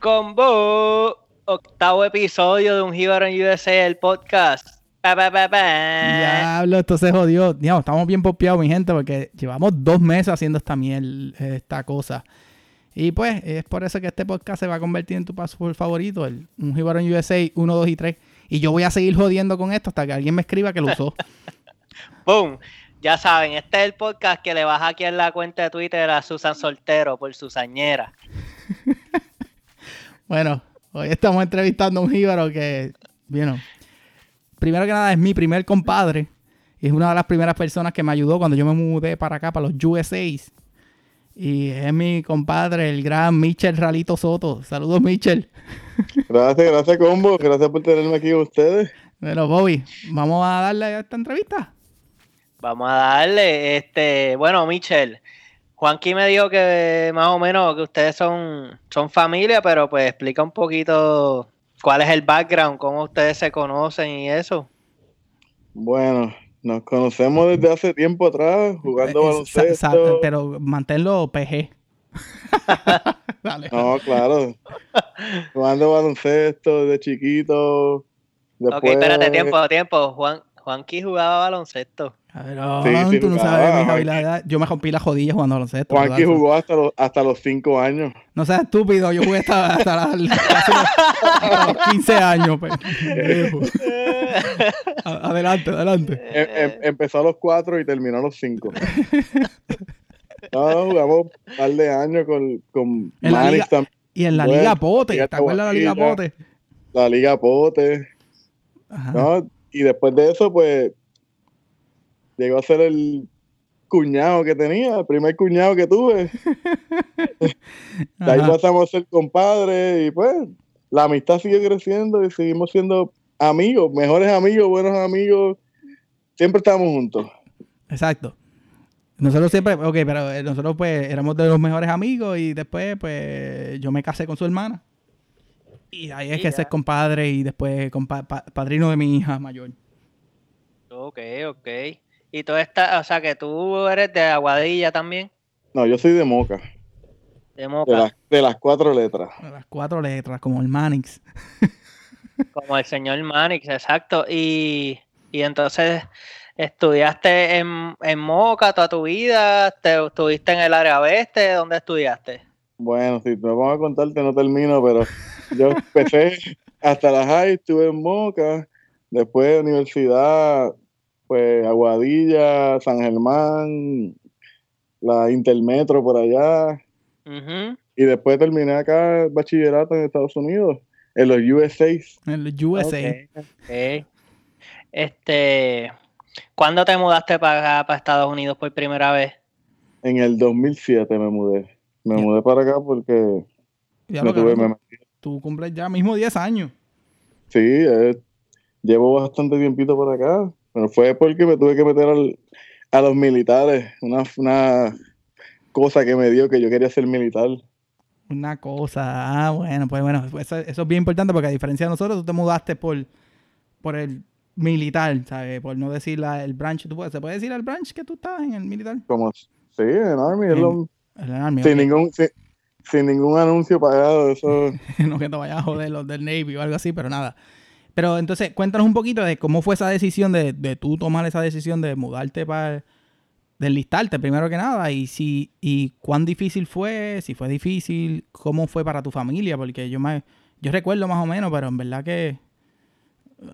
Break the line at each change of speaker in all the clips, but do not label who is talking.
Combo, octavo episodio de un Hero en USA, el podcast. Pa, pa, pa,
Diablo, esto se jodió. Diablo, estamos bien popeados, mi gente, porque llevamos dos meses haciendo esta miel, esta cosa. Y pues, es por eso que este podcast se va a convertir en tu password favorito, el, un Hero en USA 1, 2 y 3. Y yo voy a seguir jodiendo con esto hasta que alguien me escriba que lo usó.
¡Pum! Ya saben, este es el podcast que le vas aquí en la cuenta de Twitter a Susan Soltero por Susañera.
bueno, hoy estamos entrevistando a un jíbaro que, bueno, primero que nada es mi primer compadre y es una de las primeras personas que me ayudó cuando yo me mudé para acá, para los USAs. Y es mi compadre, el gran Michel Ralito Soto. Saludos, Michel.
Gracias, gracias, Combo. Gracias por tenerme aquí con ustedes.
Bueno, Bobby, vamos a darle a esta entrevista.
Vamos a darle, este, bueno, Michel, Juanqui me dijo que más o menos que ustedes son, son familia, pero pues explica un poquito cuál es el background, cómo ustedes se conocen y eso.
Bueno, nos conocemos desde hace tiempo atrás, jugando baloncesto.
pero manténlo PG.
Dale. No, claro. Jugando baloncesto desde chiquito.
Ok, espérate, tiempo, tiempo. Juan, Juanqui jugaba baloncesto.
A ver, sí, tú no sabes mis habilidades. Yo me rompí la jodilla jugando baloncesto.
Juanqui jugó hasta los, hasta los 5 años.
No seas estúpido, yo jugué hasta, hasta, los 15 años. Pues. adelante, adelante.
Em, em, empezó a los 4 y terminó a los 5. no, jugamos un par de años con, con
Manix también. Y en la Liga Pote, ¿te acuerdas de la Liga Pote?
La Liga Pote. ¿no? Y después de eso, pues llegó a ser el cuñado que tenía, el primer cuñado que tuve. de ahí pasamos a ser compadres y pues la amistad sigue creciendo y seguimos siendo amigos, mejores amigos, buenos amigos. Siempre estamos juntos.
Exacto. Nosotros siempre, ok, pero eh, nosotros pues éramos de los mejores amigos y después pues yo me casé con su hermana. Y ahí es que ser compadre y después padrino de mi hija mayor.
Ok, ok. Y tú estás, o sea, que tú eres de Aguadilla también.
No, yo soy de Moca.
De Moca.
De, las cuatro letras.
De las cuatro letras, como el Manix.
como el señor Manix, exacto. Y, y entonces estudiaste en, en, Moca toda tu vida, te, estuviste en el área oeste, ¿dónde estudiaste?
Bueno, si te vamos a contarte no termino, pero yo empecé hasta la high, estuve en Moca, después de universidad pues Aguadilla, San Germán, la Intermetro por allá. Y después terminé acá el bachillerato en Estados Unidos, en los USA.
En los USA.
Este, ¿cuándo te mudaste para para Estados Unidos por primera vez?
En el 2007 me mudé. Me mudé para acá porque
me tuve, tú cumples ya mismo 10 años.
Sí, eh, llevo bastante tiempito por acá. Pero fue porque me tuve que meter a los militares. Una, una cosa que me dio que yo quería ser militar.
Una cosa, ah, bueno, pues bueno, eso, es bien importante porque a diferencia de nosotros, tú te mudaste por, por el militar, ¿sabes? Por no decir el branch, ¿tú puedes, ¿se puede decir el branch que tú estás en el militar?
Como, sí, en el Army, sin, ningún, sin, ningún anuncio pagado, eso...
no que te vayas a joder los del Navy o algo así, pero nada. Pero entonces, cuéntanos un poquito de cómo fue esa decisión de, de tú tomar esa decisión de mudarte para listarte primero que nada y si y cuán difícil fue, si fue difícil, cómo fue para tu familia, porque yo me yo recuerdo más o menos, pero en verdad que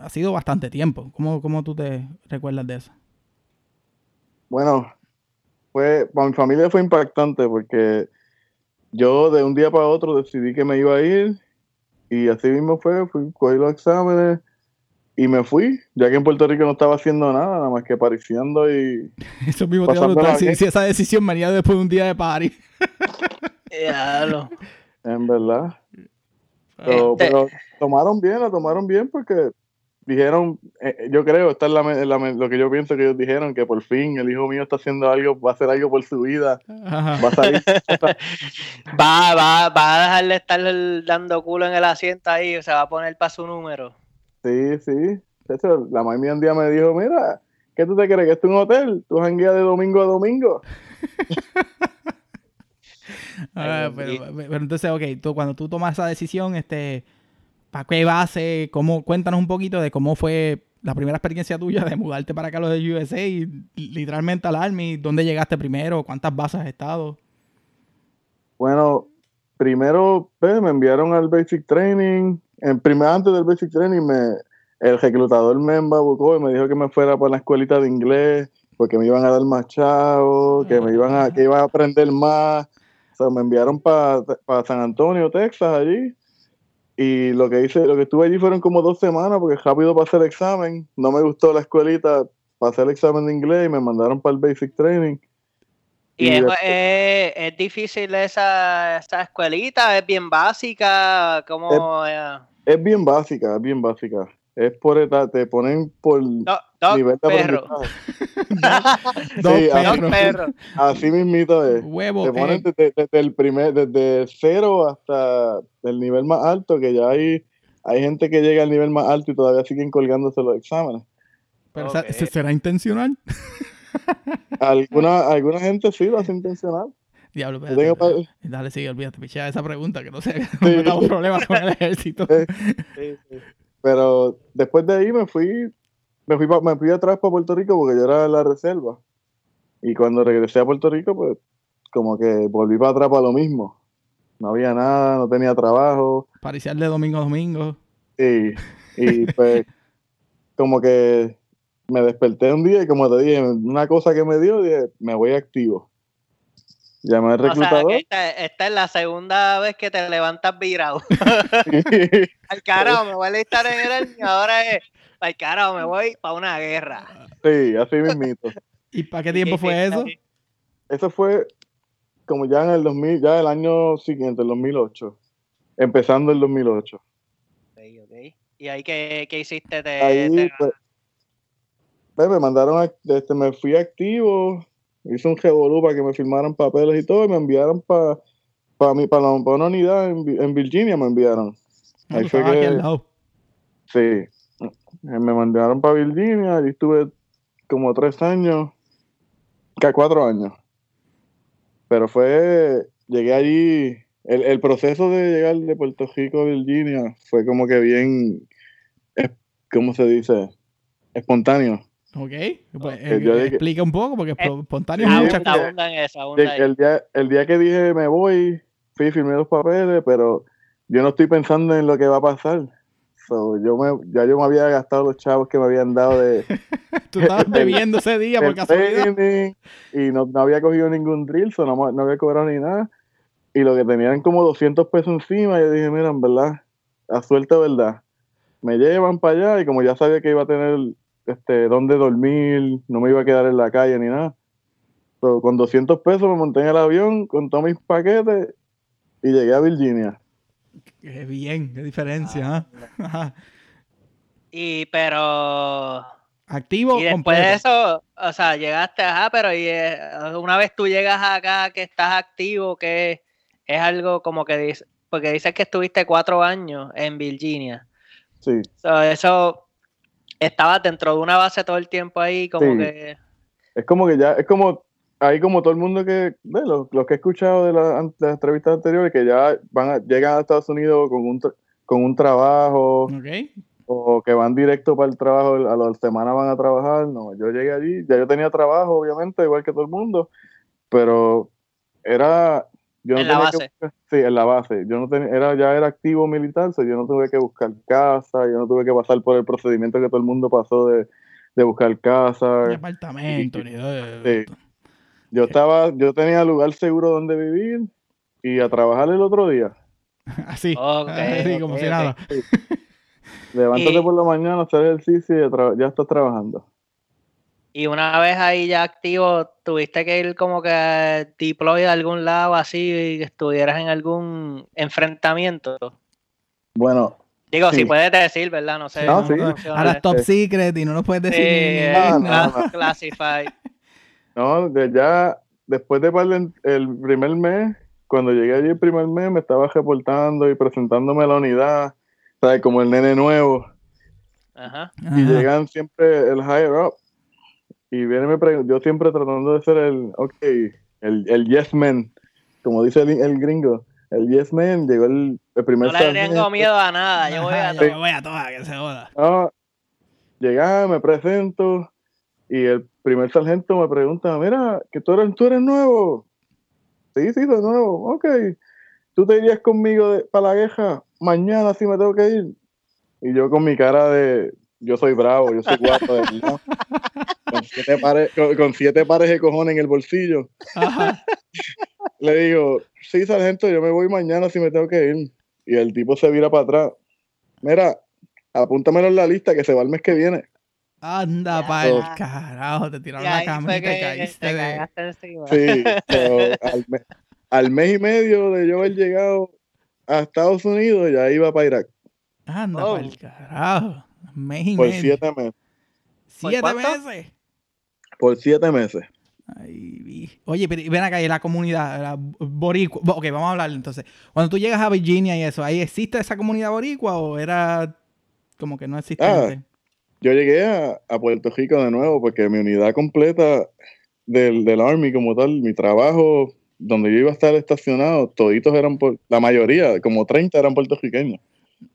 ha sido bastante tiempo. ¿Cómo, cómo tú te recuerdas de eso?
Bueno, fue para mi familia fue impactante porque yo de un día para otro decidí que me iba a ir y así mismo fue, fui, cogí los exámenes y me fui, ya que en Puerto Rico no estaba haciendo nada, nada más que apareciendo y...
Eso mismo te a si, esa decisión venía después de un día de party.
En verdad. Pero, este pero tomaron bien, lo tomaron bien porque dijeron, eh, eh, yo creo, está en lo que yo pienso que ellos dijeron, que por fin el hijo mío está haciendo algo, va a hacer algo por su vida, va a salir.
va, va, va a dejar de estar dando culo en el asiento ahí, o se va a poner para su número.
Sí, sí. La mami un día me dijo, mira, ¿qué tú te crees? ¿Que esto es un hotel? Tú jangueas de domingo a domingo.
Ah, pero, pero, entonces, ok, tú, cuando tú tomas esa decisión, este, ¿para qué base? ¿Cómo, cuéntanos un poquito de cómo fue la primera experiencia tuya de mudarte para acá los de USA y literalmente al Army. ¿Dónde llegaste primero? ¿Cuántas bases has estado?
Bueno, primero me enviaron al Basic Training. En primer, antes del Basic Training, me, el reclutador me embabucó y me dijo que me fuera por la escuelita de inglés porque me iban a dar más chavos, que me iban a, que iba a aprender más. O sea, me enviaron para San Antonio, Texas, allí. Y lo que hice, lo que estuve allí fueron como dos semanas porque rápido pasé el examen. No me gustó la escuelita, pasé el examen de inglés y me mandaron para el Basic Training.
¿Y, es, difícil esa, esa escuelita? ¿Es bien básica? ¿Cómo,
es bien básica, es bien básica es por edad, te ponen por nivel de perro.
dos perros.
Así mismito es. Huevo, te ponen desde, el primer, desde cero hasta el nivel más alto, que ya hay, hay gente que llega al nivel más alto y todavía siguen colgándose los exámenes.
Pero ¿será intencional?
alguna, alguna gente sí lo hace intencional.
Diablo, espérate, Dale, sigue, olvídate, pichea esa pregunta, que no sé, no tenemos problemas con el ejército.
sí, sí. Pero después de ahí me fui, me fui, me fui atrás para Puerto Rico porque yo era la reserva. Y cuando regresé a Puerto Rico, pues como que volví para atrás para lo mismo. No había nada, no tenía trabajo.
Pariciar de domingo a domingo.
Sí, y pues como que me desperté un día y como te dije, una cosa que me dio, dije, me voy activo. Llamé al reclutador.
esta, es la segunda vez que te levantas virado. al carajo, me voy a estar en el y ahora es, al carajo, me voy para una guerra.
Sí, así mismito.
¿Y para qué tiempo fue eso?
Eso fue como ya en el 2000, ya el año siguiente, el 2008. Empezando el 2008.
Okay, okay. ¿Y ahí qué, qué hiciste? De,
ahí, pues, pues, me mandaron, a, este, me fui activo, hice un revolú para que me firmaran papeles y todo, y me enviaron para para para una unidad en, Virginia, me enviaron.
Ah, Ahí fue que,
Sí, me mandaron para Virginia, y estuve como tres años, que cuatro años. Pero fue, llegué allí, el, el proceso de llegar de Puerto Rico a Virginia fue como que bien, ¿cómo se dice? Espontáneo.
Ok, pues, eh, explica un poco porque es eh, espontáneo muchas
El día, el día que dije me voy, fui, firmé los papeles, pero yo no estoy pensando en lo que va a pasar. yo me, ya yo me había gastado los chavos que me habían dado de...
Tú estabas bebiendo ese día por casualidad.
Y no, no, había cogido ningún drill, no, no había cobrado ni nada. Y lo que tenían como 200 pesos encima, yo dije, mira, en verdad, a suerte, ¿verdad? Me llevan para allá y como ya sabía que iba a tener este, dónde dormir, no me iba a quedar en la calle ni nada. Pero con 200 pesos me monté en el avión con todos mis paquetes y llegué a Virginia.
Qué bien, qué diferencia.
¿ah? y pero...
Activo.
Y después de eso, o sea, llegaste, ajá, pero y, eh, una vez tú llegas acá que estás activo, que es algo como que dice, porque dices que estuviste cuatro años en Virginia.
Sí.
eso estabas dentro de una base todo el tiempo ahí, como que...
Es como que ya, es como, ahí como todo el mundo que, de los, que he escuchado de, las entrevistas anteriores, que ya van a, llegan a Estados Unidos con un, con un trabajo, o que van directo para el trabajo, a las semanas van a trabajar, no, yo llegué allí, ya yo tenía trabajo, obviamente, igual que todo el mundo, pero era,
en la base.
sí, en la base. Yo no tenía, era, ya era activo militar, so yo no tuve que buscar casa, yo no tuve que pasar por el procedimiento que todo el mundo pasó de, buscar casa.
apartamento, ni
sí. Yo estaba, yo tenía lugar seguro donde vivir y a trabajar el otro día.
Así, así como si nada.
Levántate por la mañana, hacer ejercicio y ya estás trabajando.
Y una vez ahí ya activo, tuviste que ir como que deploy de algún lado así y que estuvieras en algún enfrentamiento.
Ya
Digo, si puedes decir, ¿verdad? No sé.
No, sí.
Ahora top secret y no nos puedes decir.
Sí, no, classified.
No, de ya, después de el primer mes, cuando llegué allí el primer mes, me estaba reportando y presentándome a la unidad, ¿sabes? Como el nene nuevo.
Ajá.
Y llegan siempre el higher up y viene me yo siempre tratando de ser el, ok, el, el yes man, como dice el, gringo, el yes man, llegó el, primer
No le tengo miedo a nada, yo voy a
todo. Yo voy a todas, que se joda.
No, llegaba, me presento y el primer sargento me pregunta, mira, que tú eres, tú eres nuevo. Sí, sí, de nuevo. Ok. ¿Tú te irías conmigo para la guerra mañana si me tengo que ir? Y yo con mi cara de, yo soy bravo, yo soy guapo de con, siete pares, con, siete pares de cojones en el bolsillo. Le digo, sí, sargento, yo me voy mañana si me tengo que ir. Y el tipo se vira para atrás. Mira, apúntamelo en la lista que se va el mes que viene.
Anda para el carajo, te tiraron la cama y te caíste de...
Sí, pero al, mes y medio de yo haber llegado a Estados Unidos, ya iba para Irak.
Anda para el carajo. Mes y
Por siete meses.
¿Siete meses?
Por siete meses.
Ay, oye, pero ven acá, y la comunidad, la boricua. Ok, vamos a hablar entonces. Cuando tú llegas a Virginia y eso, ¿ahí existe esa comunidad boricua o era como que no existente?
Ah, yo llegué a, Puerto Rico de nuevo porque mi unidad completa del, del Army como tal, mi trabajo, donde yo iba a estar estacionado, toditos eran, por, la mayoría, como 30 eran puertorriqueños.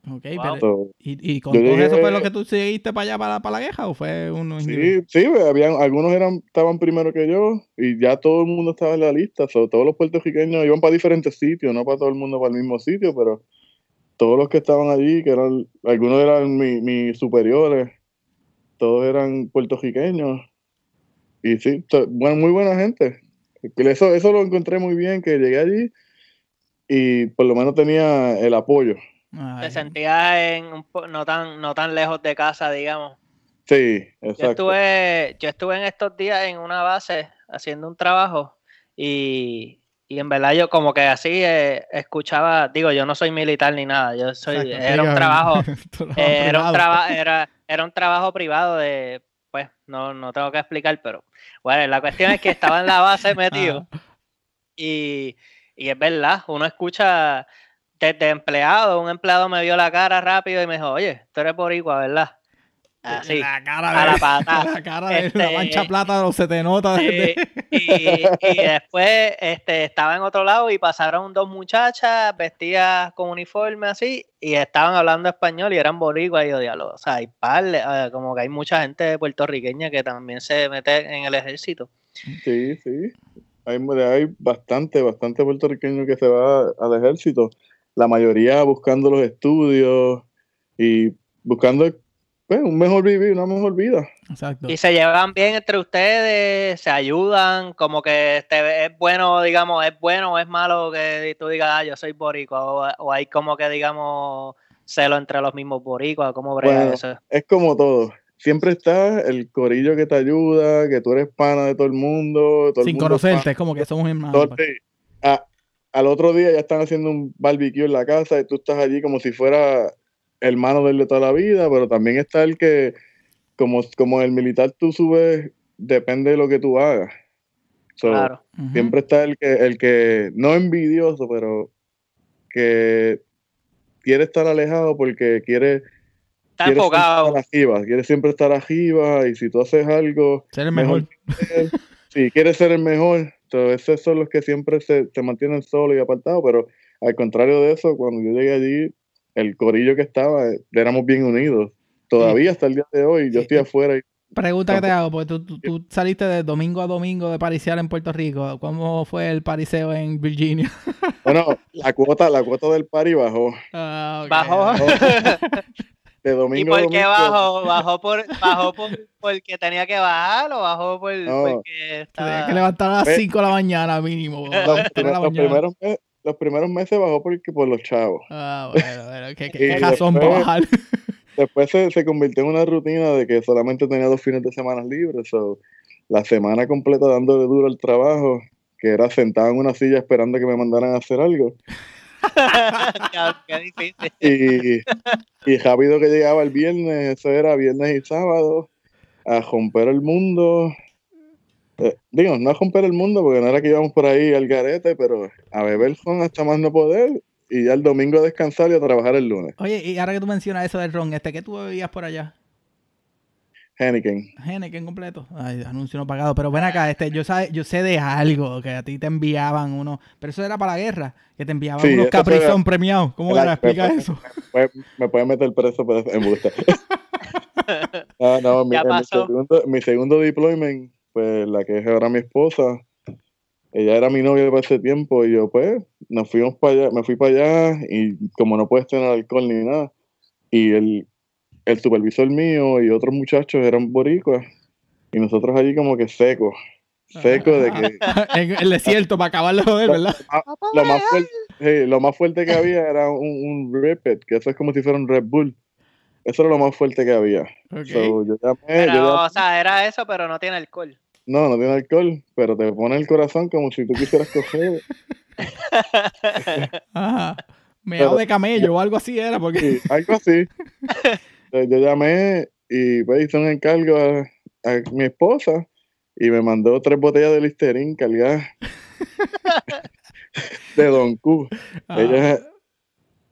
Ok, pero, ¿y, y con todo eso fue lo que tú seguiste para allá, para, para la queja, o fue uno
Sí, sí, habían, algunos eran, estaban primero que yo, y ya todo el mundo estaba en la lista, todos los puertorriqueños iban para diferentes sitios, no para todo el mundo para el mismo sitio, pero todos los que estaban allí, que eran, algunos eran mis superiores, todos eran puertorriqueños. Y sí, bueno, muy buena gente. Eso, eso lo encontré muy bien, que llegué allí y por lo menos tenía el apoyo.
Te sentías en no tan no tan lejos de casa, digamos.
Sí, exacto.
Yo estuve, yo estuve en estos días en una base haciendo un trabajo y, y en verdad yo como que así eh, escuchaba, digo, yo no soy militar ni nada, yo soy, era un trabajo, era un trabajo, era, era un trabajo privado de, pues, no, no tengo que explicar, pero bueno, la cuestión es que estaba en la base metido y, y es verdad, uno escucha desde empleado, un empleado me vio la cara rápido y me dijo, oye, tú eres boricua, ¿verdad? Así,
la cara a la pata. La cara de la este, mancha plata se te nota.
Y, después este, estaba en otro lado y pasaron dos muchachas vestidas con uniforme así y estaban hablando español y eran boricuas y yo diálogo. O sea, hay par, eh, como que hay mucha gente puertorriqueña que también se mete en el ejército.
Sí, sí. Hay, hay bastante, bastante puertorriqueño que se va al ejército. La mayoría buscando los estudios y buscando pues, un mejor vivir, una mejor vida.
Exacto. Y se llevan bien entre ustedes, se ayudan, como que este, es bueno, digamos, es bueno o es malo que tú digas, ah, yo soy boricua, o, hay como que, digamos, celo entre los mismos boricuas, ¿cómo brega eso?
Es como todo. Siempre está el corillo que te ayuda, que tú eres pana de todo el mundo.
Sin conocerte, es como que somos hermanos.
Pues. Al otro día ya están haciendo un barbecue en la casa y tú estás allí como si fuera hermano de él de toda la vida, pero también está el que, como, como el militar tú subes, depende de lo que tú hagas. claro. Siempre está el que, el que, no envidioso, pero que quiere estar alejado porque quiere...
Está enfocado.
quiere siempre estar arriba y si tú haces algo...
Ser el mejor.
si quieres ser el mejor. Entonces esos son los que siempre se, se mantienen solos y apartados, pero al contrario de eso, cuando yo llegué allí, el corillo que estaba, éramos bien unidos. Todavía hasta el día de hoy, yo estoy afuera. Y...
Pregunta que te hago, porque tú, tú, saliste de domingo a domingo de parisear en Puerto Rico. ¿Cómo fue el pariseo en Virginia?
Bueno, la cuota, la cuota del pari bajó.
Ah, bajó.
De domingo
¿Y por qué bajó? ¿Bajó, por, bajó por, porque tenía que bajar o bajó por, porque
estaba... Tenía que levantar a las 5 de la mañana mínimo.
Los, primeros, los primeros meses bajó porque por los chavos.
Ah, bueno, bueno, qué, qué razón para bajar.
Después se, se, convirtió en una rutina de que solamente tenía dos fines de semana libres. So, la semana completa dándole duro al trabajo, que era sentado en una silla esperando que me mandaran a hacer algo.
Qué difícil.
Y, y rápido que llegaba el viernes, eso era viernes y sábado, a romper el mundo, eh, digo, no a romper el mundo, porque no era que íbamos por ahí al garete, pero a beber ron hasta más no poder y ya el domingo a descansar y a trabajar el lunes.
Oye, y ahora que tú mencionas eso del ron, este, ¿qué tú bebías por allá?
Henneken.
Henneken completo. Ay, anuncio no pagado. Pero ven acá, este, yo, sabe, yo sé de algo que a ti te enviaban uno. Pero eso era para la guerra, que te enviaban unos caprizón premiados. ¿Cómo era? Explica eso.
Me, pueden meter preso por eso. ah, no, mi, mi, segundo, mi segundo deployment, pues la que es ahora mi esposa, ella era mi novia para ese tiempo y yo pues nos fuimos para allá, me fui para allá y como no puedes tener alcohol ni nada y el, el supervisor mío y otros muchachos eran boricuas y nosotros allí como que secos, secos de que...
en el desierto para acabar de joder, ¿verdad?
Lo, más fuerte, lo más fuerte que había era un, un que eso es como si fuera un Red Bull. Eso era lo más fuerte que había.
yo pero, o sea, era eso, pero no tiene alcohol.
No, no tiene alcohol, pero te pone el corazón como si tú quisieras coger.
Ajá. Me hago de camello o algo así era. porque
sí, Algo así. yo llamé y pues, hice un encargo a, mi esposa y me mandó tres botellas de Listerine cargadas de Don Q. Ah.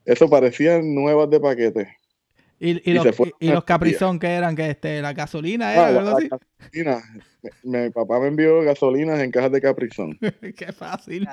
eso parecían nuevas de paquete.
¿Y, y, los, y, los caprizón que eran? que este, ¿La gasolina era? Ah, algo así?
Gasolina. Mi, papá me envió gasolinas en cajas de caprizón.
Qué fácil.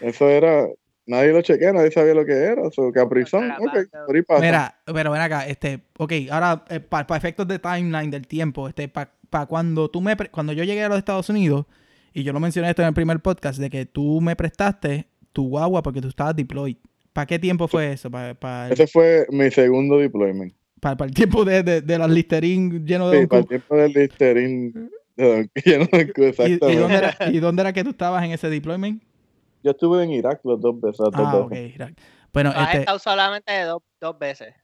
Eso era... Nadie lo chequea, nadie sabía lo que era. So, caprizón, ok,
pasa. Mira, pero ven acá, este, ok, ahora, eh, para efectos de timeline del tiempo, este, para cuando tú me, cuando yo llegué a los Estados Unidos, y yo lo mencioné esto en el primer podcast, de que tú me prestaste tu guagua porque tú estabas deployed. ¿Para qué tiempo fue eso? ¿Para,
Ese fue mi segundo deployment.
Para, el tiempo de, de, de los Listerine llenos de
Sí, para el tiempo del Listerine lleno de exactamente.
¿Y, dónde era, ¿Y dónde era que tú estabas en ese deployment?
Yo estuve en Irak las dos veces. Las
ah,
dos
ok, Irak. Bueno,
¿Has este... estado solamente dos, dos veces?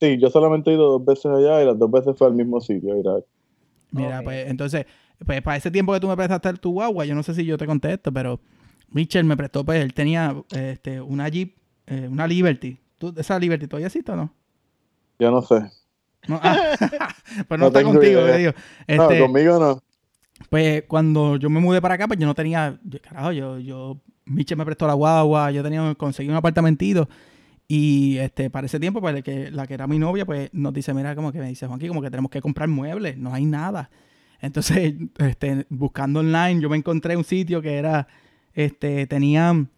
Sí, yo solamente he ido dos veces allá y las dos veces fue al mismo sitio, Irak.
Mira, pues entonces, pues para ese tiempo que tú me prestaste tu guagua, yo no sé si yo te contesto, pero Mitchell me prestó, pues él tenía este, una Jeep, eh, una Liberty. ¿Tú, ¿Esa Liberty todavía existe o no?
Yo no sé.
No, ah, pues no, está contigo, digo.
no, este, conmigo no.
Pues cuando yo me mudé para acá, pues yo no tenía, carajo, yo, yo, Mitchell me prestó la guagua, yo tenía, conseguí un apartamentito. Y este, para ese tiempo, pues que, la que era mi novia, pues nos dice, mira, como que me dice, Juanqui, como que tenemos que comprar muebles, no hay nada. Entonces, este, buscando online, yo me encontré un sitio que era este, tenían,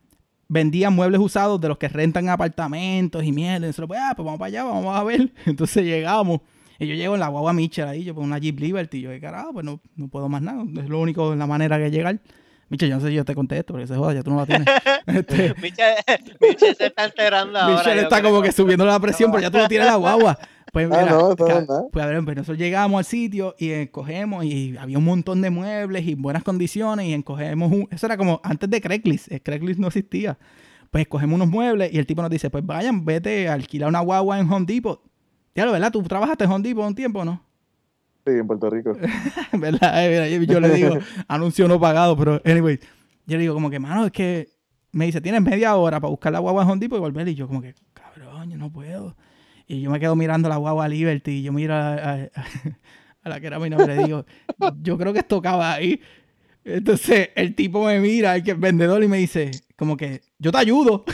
vendían muebles usados de los que rentan apartamentos y mierda. Entonces, pues, ah, pues vamos para allá, vamos a ver. Entonces llegamos. Y yo llego en la guagua Mitchell ahí, yo con una Jeep Liberty. Y yo, carajo, pues no, no puedo más nada. Es lo único, la manera que llegar. Michel, yo no sé si yo te contesto, porque se joda, ya tú no la tienes.
Este, Michel, se está enterando ahora.
Michel está como que subiendo la presión, pero ya tú no tienes la guagua. Pues, ah, mira, pues a ver, pues nosotros llegamos al sitio y escogemos y había un montón de muebles y buenas condiciones y escogemos un... Eso era como antes de Craigslist, eh, Craigslist no existía. Pues escogemos unos muebles y el tipo nos dice, pues vayan, vete a alquilar una guagua en Home Depot. ¿Verdad? ¿Tú trabajaste en Home Depot un tiempo no?
Sí, en Puerto Rico.
¿Verdad? Eh, yo le digo, anuncio no pagado, pero anyway, yo le digo como que, mano, es que me dice, tienes media hora para buscar la guagua en Home Depot y volver. Y yo como que, cabrón, yo no puedo. Y yo me quedo mirando la guagua Liberty y yo miro a, la que era mi nombre y digo, yo creo que tocaba ahí. Entonces el tipo me mira, el que es vendedor, y me dice, como que, yo te ayudo.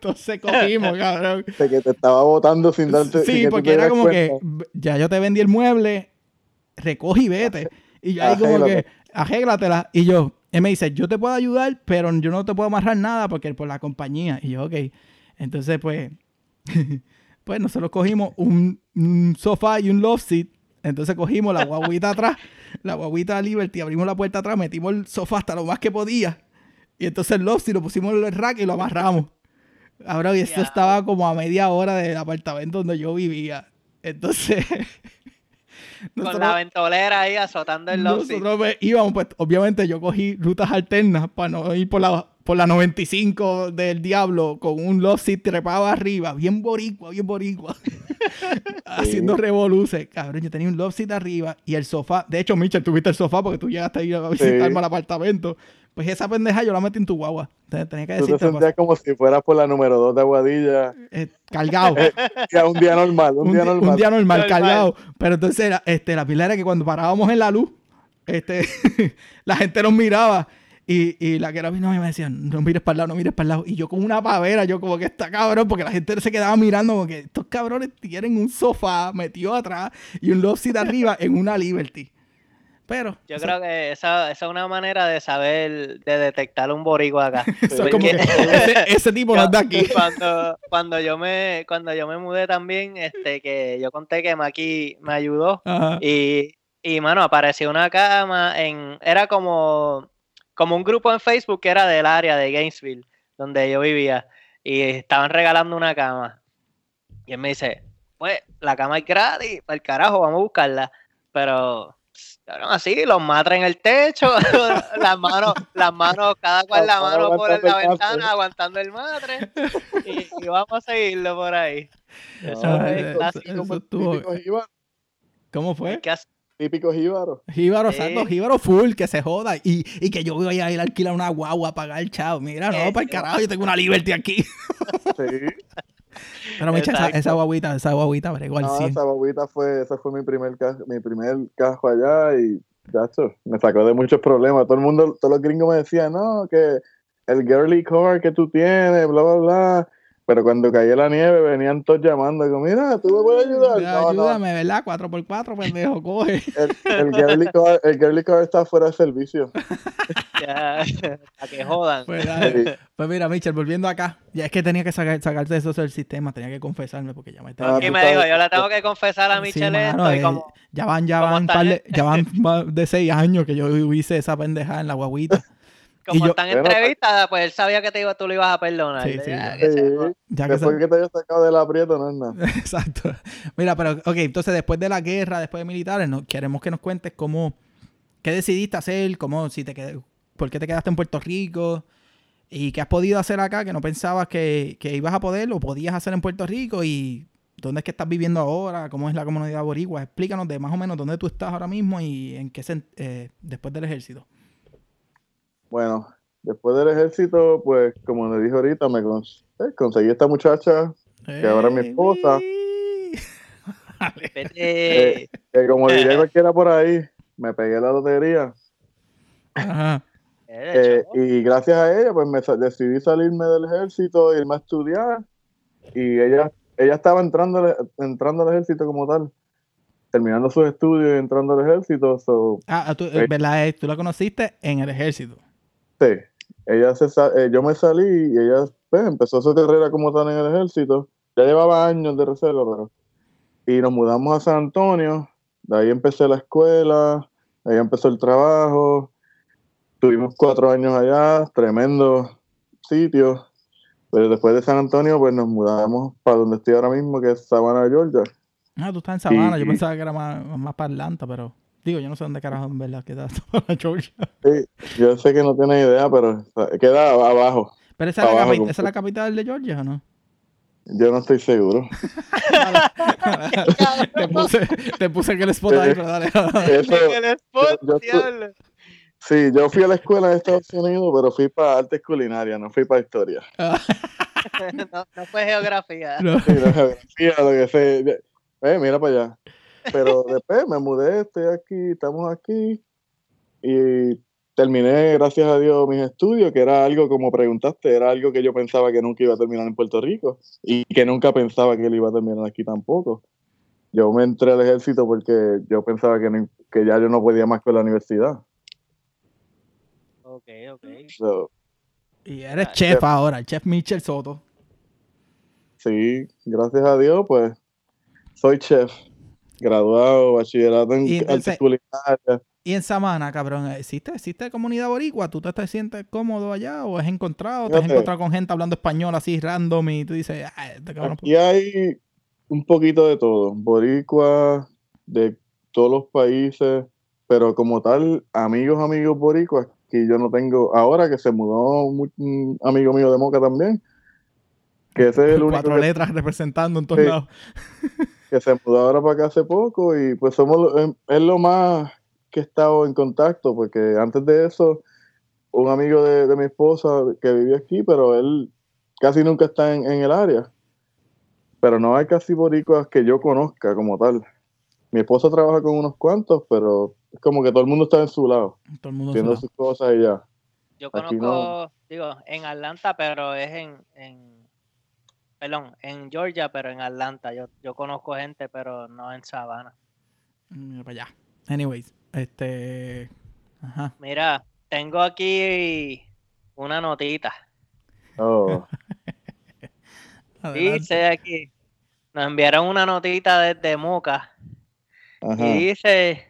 Entonces cogimos, cabrón.
De que te estaba botando sin darte.
Sí, porque era como que ya yo te vendí el mueble, recoge y vete. Y yo ahí como que, agéglatela. Y yo, él me dice, yo te puedo ayudar, pero yo no te puedo amarrar nada porque por la compañía. Y yo, ok. Entonces, pues, pues nosotros cogimos un, sofá y un love seat. Entonces cogimos la guaguita atrás, la guaguita Liberty, abrimos la puerta atrás, metimos el sofá hasta lo más que podía. Y entonces el love seat lo pusimos en el rack y lo amarramos. Ahora, y esto estaba como a media hora del apartamento donde yo vivía. Entonces.
Con la ventolera ahí azotando el love
Nosotros íbamos, pues obviamente yo cogí rutas alternas para no ir por la por la 95 del diablo con un love seat trepado arriba, bien boricua, bien boricua, haciendo revoluciones. Cabrón, yo tenía un love seat arriba y el sofá. De hecho, Mitchell, tuviste el sofá porque tú llegaste a ir a visitarme al apartamento. Pues esa pendeja yo la metí en tu guagua. tenía que decirte.
Tú te sentías como si fueras por la número 2 de Aguadilla.
Eh, cargado.
un día normal, un, día normal.
Un día normal, cargado. Pero entonces, este, la pila era que cuando parábamos en la luz, este, la gente nos miraba Y, y la que era vino y me decían, no mires para el lado, no mires para el lado. Y yo como una pavera, yo como que está cabrón, porque la gente se quedaba mirando como que estos cabrones tienen un sofá metido atrás y un seat arriba en una Liberty. Pero.
Yo creo que esa, esa, es una manera de saber, de detectar un boricua acá.
ese, tipo no está aquí.
Cuando, cuando, yo me, cuando yo me mudé también, este, que yo conté que Maki me ayudó. Y, y, mano, apareció una cama en. Era como como un grupo en Facebook que era del área de Gainesville, donde yo vivía, y estaban regalando una cama. Y él me dice, pues la cama es gratis, para el carajo, vamos a buscarla. Pero así, los matra en el techo, las manos, las manos, cada cual la mano por la ventana aguantando el matre, y, vamos a seguirlo por ahí.
Eso, es clásico. ¿Cómo fue?
Típico jíbaro.
Jíbaro, exacto, jíbaro full, que se joda. Y, y que yo voy a ir a alquilar una guagua a pagar el chao. Mira, no, para el carajo, yo tengo una Liberty aquí. sí. Pero me esa, esa guaguita, esa guaguita bregó al no,
esa guaguita fue, ese fue mi primer, mi primer cajo allá y, gacho, me sacó de muchos problemas. Todo el mundo, todos los gringos me decían, no, que el girly car que tú tienes, bla, bla, bla pero cuando caía la nieve venían todos llamando, como, mira, tú me puedes ayudar.
ayúdame, ¿verdad? 4x4, pendejo, coge.
El, el, girly está fuera de servicio.
ya, a que jodan.
Pues, pues, mira, Mitchell, volviendo acá, ya es que tenía que sacar, sacarte eso del sistema, tenía que confesarme porque ya me estaba...
Ah, y me dijo, yo le tengo que confesar a Michelle esto y eh, como...
Ya van, ya van, de, ya van más de seis años que yo hice esa pendejada en la guaguita.
Como están entrevistadas, pues él sabía que te iba, tú lo ibas a perdonar. Sí, sí. Ya, que,
después que te hayas sacado del aprieto, no es nada.
Exacto. Mira, pero, ok, entonces después de la guerra, después de militares, no, queremos que nos cuentes cómo, qué decidiste hacer, cómo, si te qued, por qué te quedaste en Puerto Rico y qué has podido hacer acá que no pensabas que, que ibas a poder o podías hacer en Puerto Rico y dónde es que estás viviendo ahora, cómo es la comunidad boricua. Explícanos de más o menos dónde tú estás ahora mismo y en qué, eh, después del ejército.
Bueno, después del ejército, pues como le dije ahorita, me eh, conseguí esta muchacha, que ahora es mi esposa. Eh, que como diría cualquiera por ahí, me pegué la lotería. Eh, y gracias a ella, pues me decidí salirme del ejército, irme a estudiar. Y ella, ella estaba entrando, entrando al ejército como tal terminando sus estudios y entrando al ejército.
ah, tú, ¿verdad? Tú la conociste en el ejército.
Ella se, eh, yo me salí y ella pues, empezó su carrera como tal en el ejército. Ya llevaba años de reserva, pero... Y nos mudamos a San Antonio, de ahí empecé la escuela, ahí empezó el trabajo. Tuvimos cuatro años allá, tremendo sitio. Pero después de San Antonio, pues nos mudamos para donde estoy ahora mismo, que es Savannah, Georgia.
Ah, tú estás en Savannah, yo pensaba que era más, más para Atlanta, pero... Digo, yo no sé dónde carajo en verdad queda la Georgia.
Sí, yo sé que no tienes idea, pero queda abajo.
¿Pero esa, es, la, es la capital de Georgia o no?
Yo no estoy seguro.
te, puse, te puse que el spot ahí, pero dale.
Eso, el spot, yo,
Sí, yo fui a la escuela de Estados Unidos, pero fui para artes culinarias, no fui para historia.
no, no, fue geografía.
No. Sí, no geografía, lo que sé. Eh, mira para allá. Pero después me mudé, estoy aquí, estamos aquí. Y terminé, gracias a Dios, mis estudios, que era algo, como preguntaste, era algo que yo pensaba que nunca iba a terminar en Puerto Rico y que nunca pensaba que él iba a terminar aquí tampoco. Yo me entré al ejército porque yo pensaba que, que ya yo no podía más con la universidad.
Ok, ok.
y eres chef ahora, el chef Mitchell Soto.
Sí, gracias a Dios, pues soy chef graduado, bachillerato en y
Y en Samana, cabrón, ¿existe, ¿existe comunidad boricua? ¿Tú te, sientes cómodo allá o has encontrado? ¿Te has encontrado con gente hablando español así random y tú dices, ah, este cabrón...
Aquí hay un poquito de todo, boricua, de todos los países, pero como tal, amigos, amigos boricuas, que yo no tengo, ahora que se mudó un amigo mío de Moca también, que ese es el único...
Cuatro letras representando en todos lados.
que se mudó ahora para acá hace poco y pues somos em, es lo más que he estado en contacto porque antes de eso un amigo de, mi esposa que vive aquí pero él casi nunca está en, el área. Pero no hay casi boricuas que yo conozca como tal. Mi esposa trabaja con unos cuantos pero es como que todo el mundo está en su lado
todo el mundo
haciendo sus cosas y ya.
Yo conozco, digo, en Atlanta, pero es en, en, perdón, en Georgia, pero en Atlanta. Yo, yo conozco gente, pero no en Savannah.
Mira para allá. Anyways, este... Ajá.
Mira, tengo aquí una notita.
Oh.
Dice aquí, nos enviaron una notita desde Moca
Ajá.
y dice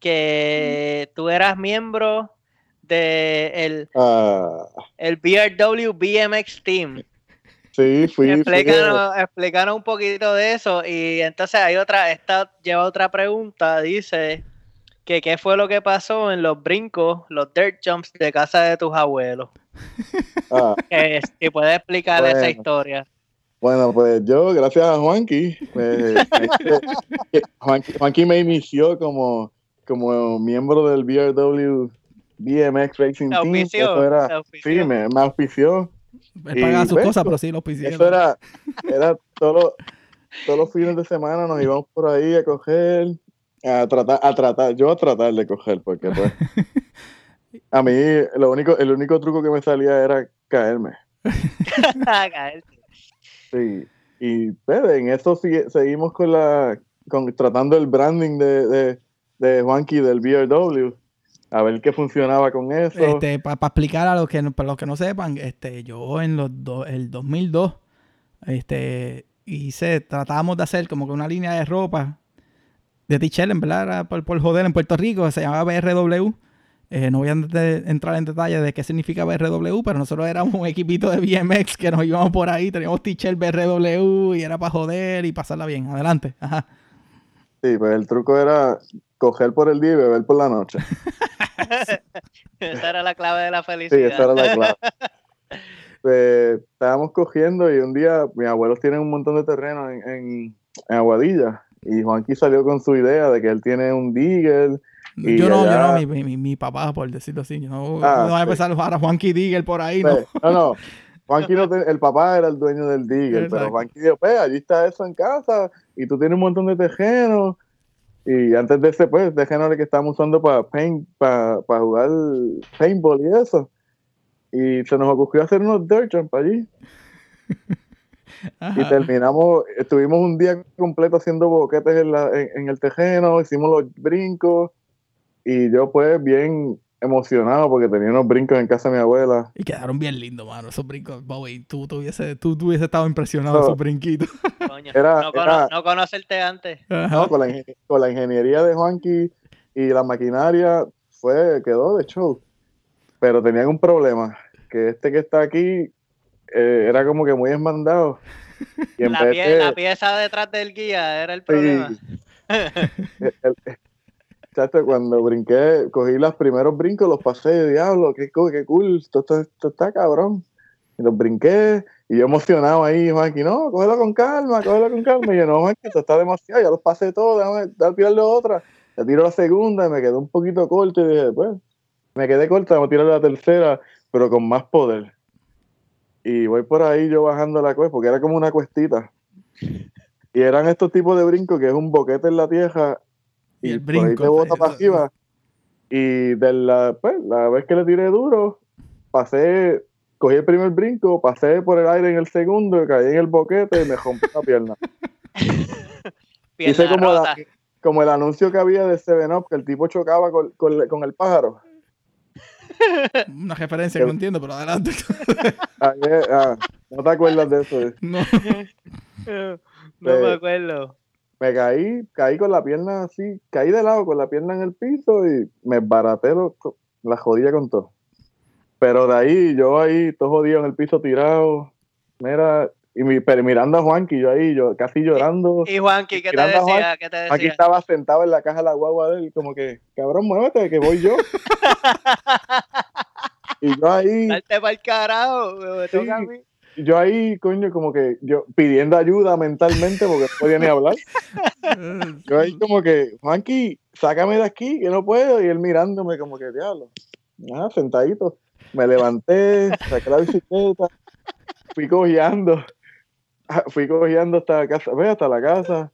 que tú eras miembro de el,
Ah,
el BRW BMX Team.
Sí, fui.
Explícanos, explícanos un poquito de eso y entonces hay otra, esta lleva otra pregunta, dice que qué fue lo que pasó en los brincos, los dirt jumps de casa de tus abuelos.
ah,
Que si puedes explicar esa historia.
Bueno, pues yo, gracias a Juanqui, pues, este, Juanqui, Juanqui me inició como, como miembro del BRW BMX Racing
Te
Team. Eso era, sí, me, me auspició.
Él pagaba sus
pues,
cosas, pero sí lo pisé.
Eso era, era todos los- todos los fines de semana nos íbamos por ahí a coger, a tratar, a tratar, yo a tratar de coger, porque pues, a mí lo único, el único truco que me salía era caerme. Sí, y pues, en eso sigue- seguimos con la, con, tratando el branding de, de, de Juanqui del BRW, a ver qué funcionaba con eso.
Este, para explicar a los que no, para los que no sepan, este, yo en los do- el 2002, este, hice, tratábamos de hacer como que una línea de ropa de Tichel, en verdad, era por, por joder en Puerto Rico, se llamaba BRW. Eh, no voy a de- entrar en detalle de qué significa BRW, pero nosotros éramos un equipito de BMX que nos íbamos por ahí, teníamos Tichel BRW y era para joder y pasarla bien. Adelante. Ajá.
Sí, pues el truco era coger por el día y beber por la noche.
Esa era la clave de la
Sí,
felicidad.
esa era la clave. Pues, estábamos cogiendo y un día mis abuelos tienen un montón de terreno en, en, en Aguadilla y Juanqui salió con su idea de que él tiene un digger. Y
yo no, yo
allá-
no, mi, mi, mi- mi papá, por decirlo así. Yo no,
Ah,
no voy a
sí.
empezar a jugar a Juanqui Digger por ahí, ¿no?
Pues, no, no. Juanqui no te- el papá era el dueño del digger,
Exacto.
pero Juanqui dijo, pues allí está eso en casa y tú tienes un montón de tejenos. Y antes de ese, pues, tejenos que estábamos usando para paint, para jugar paintball y eso. Y se nos ocurrió hacer unos dirt jump allí. Y terminamos, estuvimos un día completo haciendo boquetes en, la- en- en el tejeno, hicimos los brincos. Y yo, pues, bien emocionado porque tenía unos brincos en casa de mi abuela.
Y quedaron bien lindos, mano, esos brincos. Bowie, tú, tú, hubiese, tú, tú hubiese estado impresionado de
No.
esos brinquitos.
Coño,
Era-
no, cono-
era-
no conocerte antes.
No, con la, con la ingeniería de Juanqui y la maquinaria fue, quedó de show. Pero tenían un problema, que este que está aquí eh, era como que muy esmandado. Y en
La,
vez
pie-
de-
la pieza detrás del guía era el problema.
el- el- chacho, cuando brinqué, cogí los primeros brincos, los pasé, diablo, qué, qué cool, esto, está- esto está cabrón. Y los brinqué, y yo emocionado ahí, Juanqui, no, cógelo con calma, cógelo con calma. Y yo, no, Juanqui, esto está demasiado, ya los pasé todos, déjame, déjame tirarle otra. Le tiro la segunda, y me quedé un poquito corto, y dije, pues, me quedé corta, vamos a tirar la tercera, pero con más poder. Y voy por ahí yo bajando la cuesta, porque era como una cuestita. Y eran estos tipos de brincos que es un boquete en la tierra
Y
y,
el
por ahí
brinco,
te bota
eso-
para arriba. Y de la, pues, la vez que le tiré duro, pasé, cogí el primer brinco, pasé por el aire en el segundo, caí en el boquete y me rompí la pierna. Hice como, la- como el anuncio que había de Seven Up, que el tipo chocaba con, con- con el pájaro.
Una referencia que no entiendo, pero adelante.
Ah, eh, ah, no te acuerdas de eso. eh.
no.
No me
Eh,
acuerdo.
Me caí, caí con la pierna así, caí de lado con la pierna en el piso y me baraté lo- la jodía con todo. Pero de ahí, yo ahí, todo jodido en el piso tirado, mira, y mi, pero mirando a Juanqui, yo ahí, yo casi llorando.
¿Y Juanqui qué te decía? ¿Qué te
Aquí
decía?
estaba sentado en la caja de la guagua de él, como que, cabrón, muévete, que voy yo. y yo ahí,
Darte para el carajo, me
Sí.
toca a mí.
Yo ahí, coño, como que yo pidiendo ayuda mentalmente porque no podía ni hablar. Yo ahí como que, Juanqui, sácame de aquí, que no puedo. Y él mirándome como que, diablo. Ah, sentadito. Me levanté, saqué la bicicleta, fui cojeando. Ah, Fui cojeando hasta la casa, ve, hasta la casa.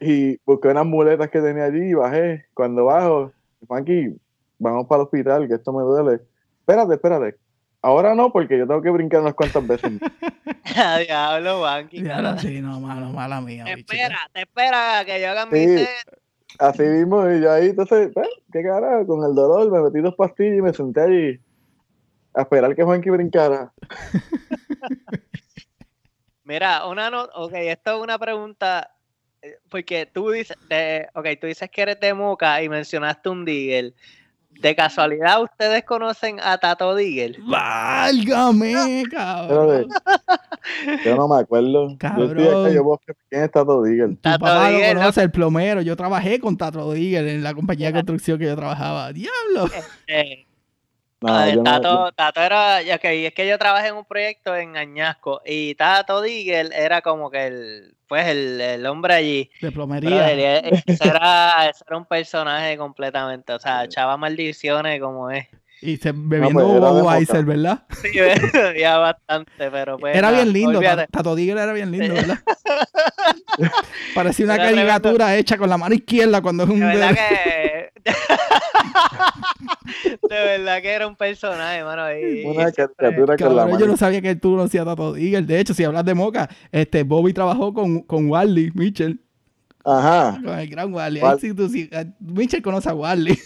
Y busqué unas muletas que tenía allí y bajé. Cuando bajo, Juanqui, vamos para el hospital, que esto me duele. espérate, espérate. Ahora no, porque yo tengo que brincar unas cuantas veces.
A diablo, Banqui.
Ya, sí, no, mala, mala mía.
Te
bicho.
espera, te espera que yo haga mi
Sí. Así mismo, y yo ahí, entonces, pues, qué cara, con el dolor, me metí dos pastillas y me senté allí a esperar que Juanqui brincara.
Mira, una no, ok, esto es una pregunta, eh, porque tú dices, de, ok, tú dices que eres de Moca y mencionaste un Digger. ¿De casualidad ustedes conocen a Tato Digger?
¡Válgame, cabrón!
Yo no me acuerdo. Yo estoy acá,
Cabrón.
yo busqué quién está todo Digger.
Tu
Tato
papá lo
Digger, ¿no?
conoce, el plomero. Yo trabajé con Tato Digger en la compañía de construcción que yo trabajaba. ¡Diablo!
Eh,
No,
Ah,
yo no-
Tato, Tato era, ok, es que yo trabajé en un proyecto en Añasco y Tato Digger era como que el, pues el, el hombre allí.
De plomería.
ese era, ese era un personaje completamente, o sea, echaba maldiciones como es.
Y se, bebiendo
pues, de
Budweiser,
Moca.
¿verdad?
Sí, ya bastante, pero pues.
Era bien lindo.
olvídate.
Tato Digger era bien lindo, ¿verdad? Parecía una
Era
caricatura hecha con la mano izquierda cuando es un
De verdad que. de verdad que era un personaje, mano. Y,
Una caricatura con la
Cabrón, yo no sabía que tú conocías a Tato Digger. De hecho, si hablas de Moca, este Bobby trabajó con, con Wally Mitchell.
Ajá,
Con el gran Wally. Ahí
Wal-
sí tú sí- eh, Mitchell conoce a Wally.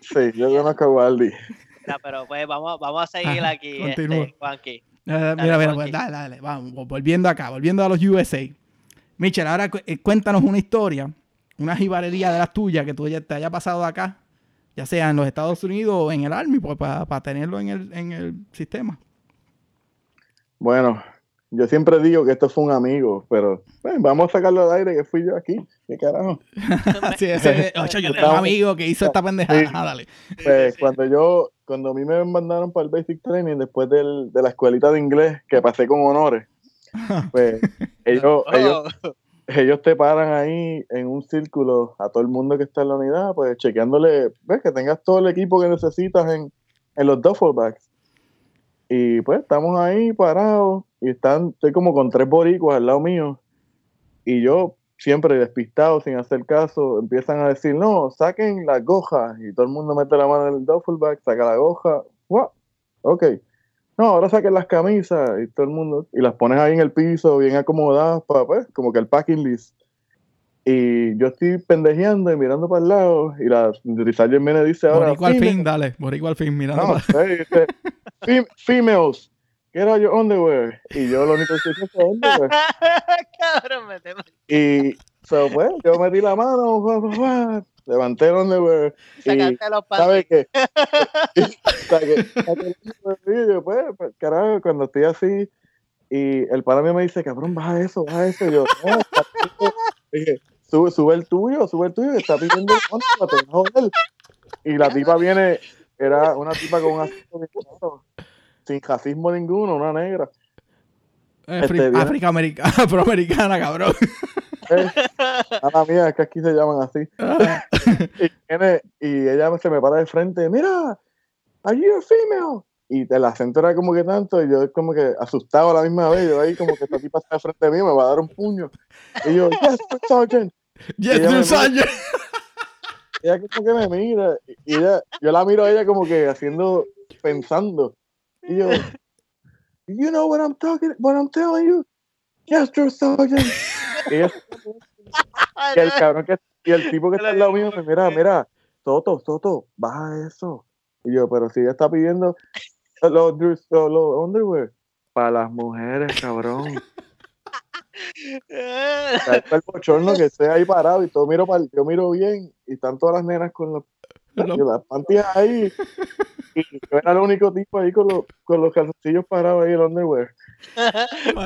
Sí, yo conozco a Waldi.
Ya, pero pues vamos, vamos a seguir
Ajá,
aquí,
continúa.
este, Juanqui.
Eh, mira, mira,
Juanqui.
pues, dale, dale, vamos, volviendo acá, volviendo a los USA. Mitchell, ahora cu- eh, cuéntanos una historia, una jibarería de las tuyas que tú ya te haya pasado acá, ya sea en los Estados Unidos o en el Army, pues para tenerlo en el, en el sistema.
Bueno, yo siempre digo que esto fue un amigo, pero vamos a sacarlo al aire que fui yo aquí. ¿Qué carajo?
Así ese, ocho, yo tengo un amigo que hizo esta pendejada.
Sí.
Ah, dale.
Pues cuando yo, cuando a mí me mandaron para el Basic Training después del, de la escuelita de inglés que pasé con honores, pues ellos, ellos,
Oh,
ellos te paran ahí en un círculo a todo el mundo que está en la unidad, pues chequeándole, ves que tengas todo el equipo que necesitas en, en los duffelbacks. Y pues estamos ahí parados y están, estoy como con tres boricuas al lado mío y yo siempre despistado, sin hacer caso, empiezan a decir, no, saquen las gojas y todo el mundo mete la mano en el duffelback, saca la goja, ¡guau! ok, no, ahora saquen las camisas y todo el mundo, y las pones ahí en el piso, bien acomodadas, para, pues, como que el packing list. Y yo estoy pendejeando y mirando para el lado, y la Rizal viene dice ahora,
Boricua al fin, dale. Boricua al fin, mirando.
no,
pa-
sí, dice, "Fem- females, out your underwear. Y yo lo único que hice fue underwear.
Cabrón, me temo.
Y, so, pues, yo metí la mano, fa, fa, fa, levanté el underwear,
Sacaste los
¿sabes qué? Saqué- saqué el vídeo, pues, pues, carajo, cuando estoy así, y el pana mío me dice, cabrón, baja eso, baja eso, y yo, no, está pidiendo". dije, sube, sube el tuyo, sube el tuyo, que está pidiendo el te joder. Y la tipa viene, era una tipa con un acento bien claro, sin racismo ninguno, una negra.
Eh,
este,
Afroamericana, afroamericana, cabrón.
Eh, a la mía, es que aquí se llaman así. y, viene, y ella se me para de frente, mira, are you a female? Y el acento era como que tanto, y yo como que asustado a la misma vez, yo ahí como que esta tipa está de frente de mí, me va a dar un puño. Y yo, yes. Sergeant.
Yes,
Ella me
Sergeant.
Ella como que me mira, y ella, yo la miro a ella como que haciendo, pensando. Y yo, you know what I'm talking, what I'm telling you? Yes, Mr. Sergeant. Y Y el cabrón que y el tipo que está al lado mío me mira, mira, Soto, Soto, baja eso. Y yo, pero si ella está pidiendo los, los, los underwear para las mujeres, cabrón. Está el bochorno que esté ahí parado y todo miro para yo miro bien y están todas las nenas con los Las panties ahí y yo era el único tipo ahí con los, con los calzoncillos parados ahí el underwear.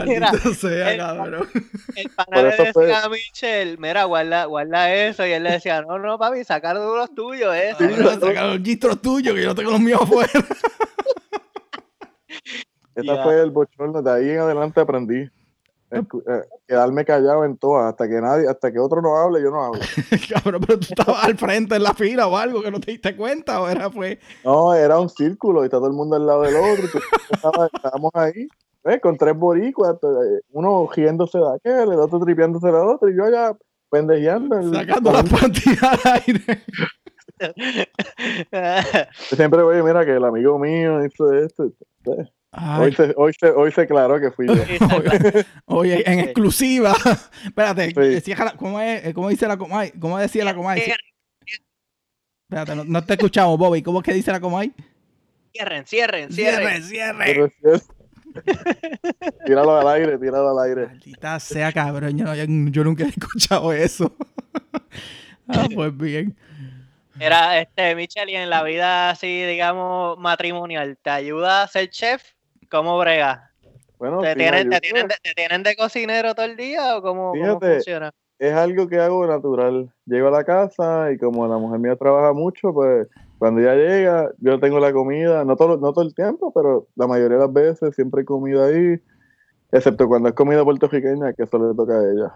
Mira,
sea,
el-
cabrón.
El pana le
eso
decía
fue-
a Michelle, mira, guarda, guarda eso. Y él le decía, no, no, papi, sacar los tuyos, eh.
Cabrón, saca los gistros tuyos, que yo no tengo los míos afuera.
Ese
Ya.
fue el bochorno, de ahí en adelante aprendí. Eh, quedarme callado en todas, hasta que nadie, hasta que otro no hable, yo no hablo.
cabrón, pero tú estabas al frente en la fila o algo que no te diste cuenta, o era fue.
No, era un círculo y está todo el mundo al lado del otro. y tú- estaba- estábamos ahí, ¿ves? con tres boricuas, eh, uno riéndose de aquel, el otro tripeándose del otro, y yo allá pendejeando. el-
Sacando las pantillas al aire.
siempre voy, mira que el amigo mío hizo esto. Hoy se, hoy, se, hoy se aclaró que fui yo.
Oye, en exclusiva. Espérate, ¿cómo, es, ¿cómo dice la Comay? ¿Cómo decía la Comay? Espérate, no, no, te escuchamos, Bobby. ¿Cómo es que dice la Comay?
Cierren, cierren, cierren.
Cierren,
cierren. tíralo al aire, tíralo al aire.
Maldita sea, cabrón. Yo, yo nunca he escuchado eso. ah, pues bien.
Era, este, Michelle, y en la vida así, digamos, matrimonial, ¿te ayuda a ser chef? ¿Cómo brega? Bueno, ¿Te, tienen, te, tienen, de, cocinero todo el día o cómo, funciona?
Es algo que hago natural. Llego a la casa y como la mujer mía trabaja mucho, pues cuando ella llega, yo tengo la comida, no todo, no todo el tiempo, pero la mayoría de las veces siempre hay comida ahí, excepto cuando es comida puertorriqueña, que eso le toca a ella.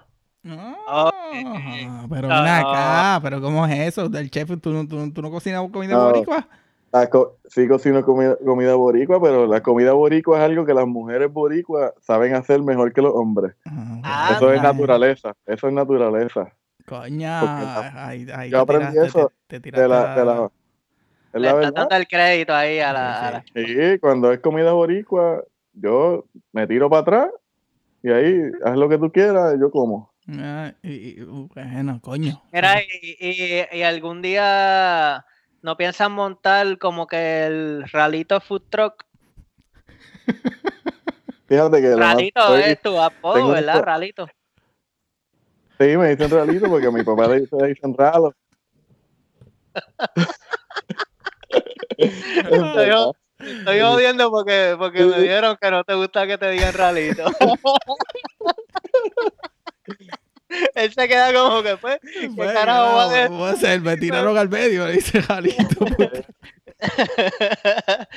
Ah, pero ven acá, pero ¿cómo es eso? Del chef, ¿tú, no cocinas comida boricua?
Sí cocino comida, comida boricua, pero la comida boricua es algo que las mujeres boricuas saben hacer mejor que los hombres. Ah, eso es naturaleza, eso es naturaleza.
Coña,
yo aprendí eso de la, de la
Le está dando el crédito ahí a la,
Sí, cuando es comida boricua, yo me tiro para atrás y ahí haz lo que tú quieras, yo como.
Ah, y, bueno, coño.
Mira, y, y, algún día no piensan montar como que el ralito food truck.
Fíjate que.
Ralito es tu apodo, ¿verdad? Ralito.
Sí, me dicen ralito porque a mi papá le dicen ralo.
estoy, estoy odiando porque, porque me dijeron que no te gusta que te digan ralito. Él se queda como que, pues, ¿qué carajo va a
hacer? a hacer? Me tiraron al medio, le dice Jalito.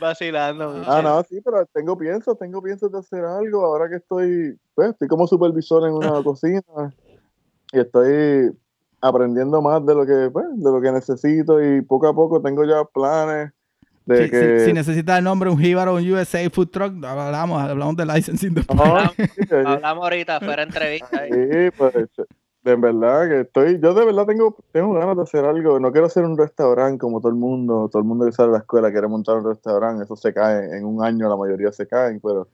Vacilando.
Ah, no, sí, pero tengo pienso, tengo pienso de hacer algo ahora que estoy, pues, estoy como supervisor en una cocina y estoy aprendiendo más de lo que, pues, de lo que necesito y poco a poco tengo ya planes
si, necesitas el nombre, un Jíbaro, un USA Food Truck, hablamos, hablamos de licensing
hablamos, ahorita, fuera entrevista.
Sí, pues, de verdad que estoy, yo de verdad tengo, tengo ganas de hacer algo. No quiero hacer un restaurante como todo el mundo, todo el mundo que sale de la escuela quiere montar un restaurante, eso se cae, en un año la mayoría se caen, pero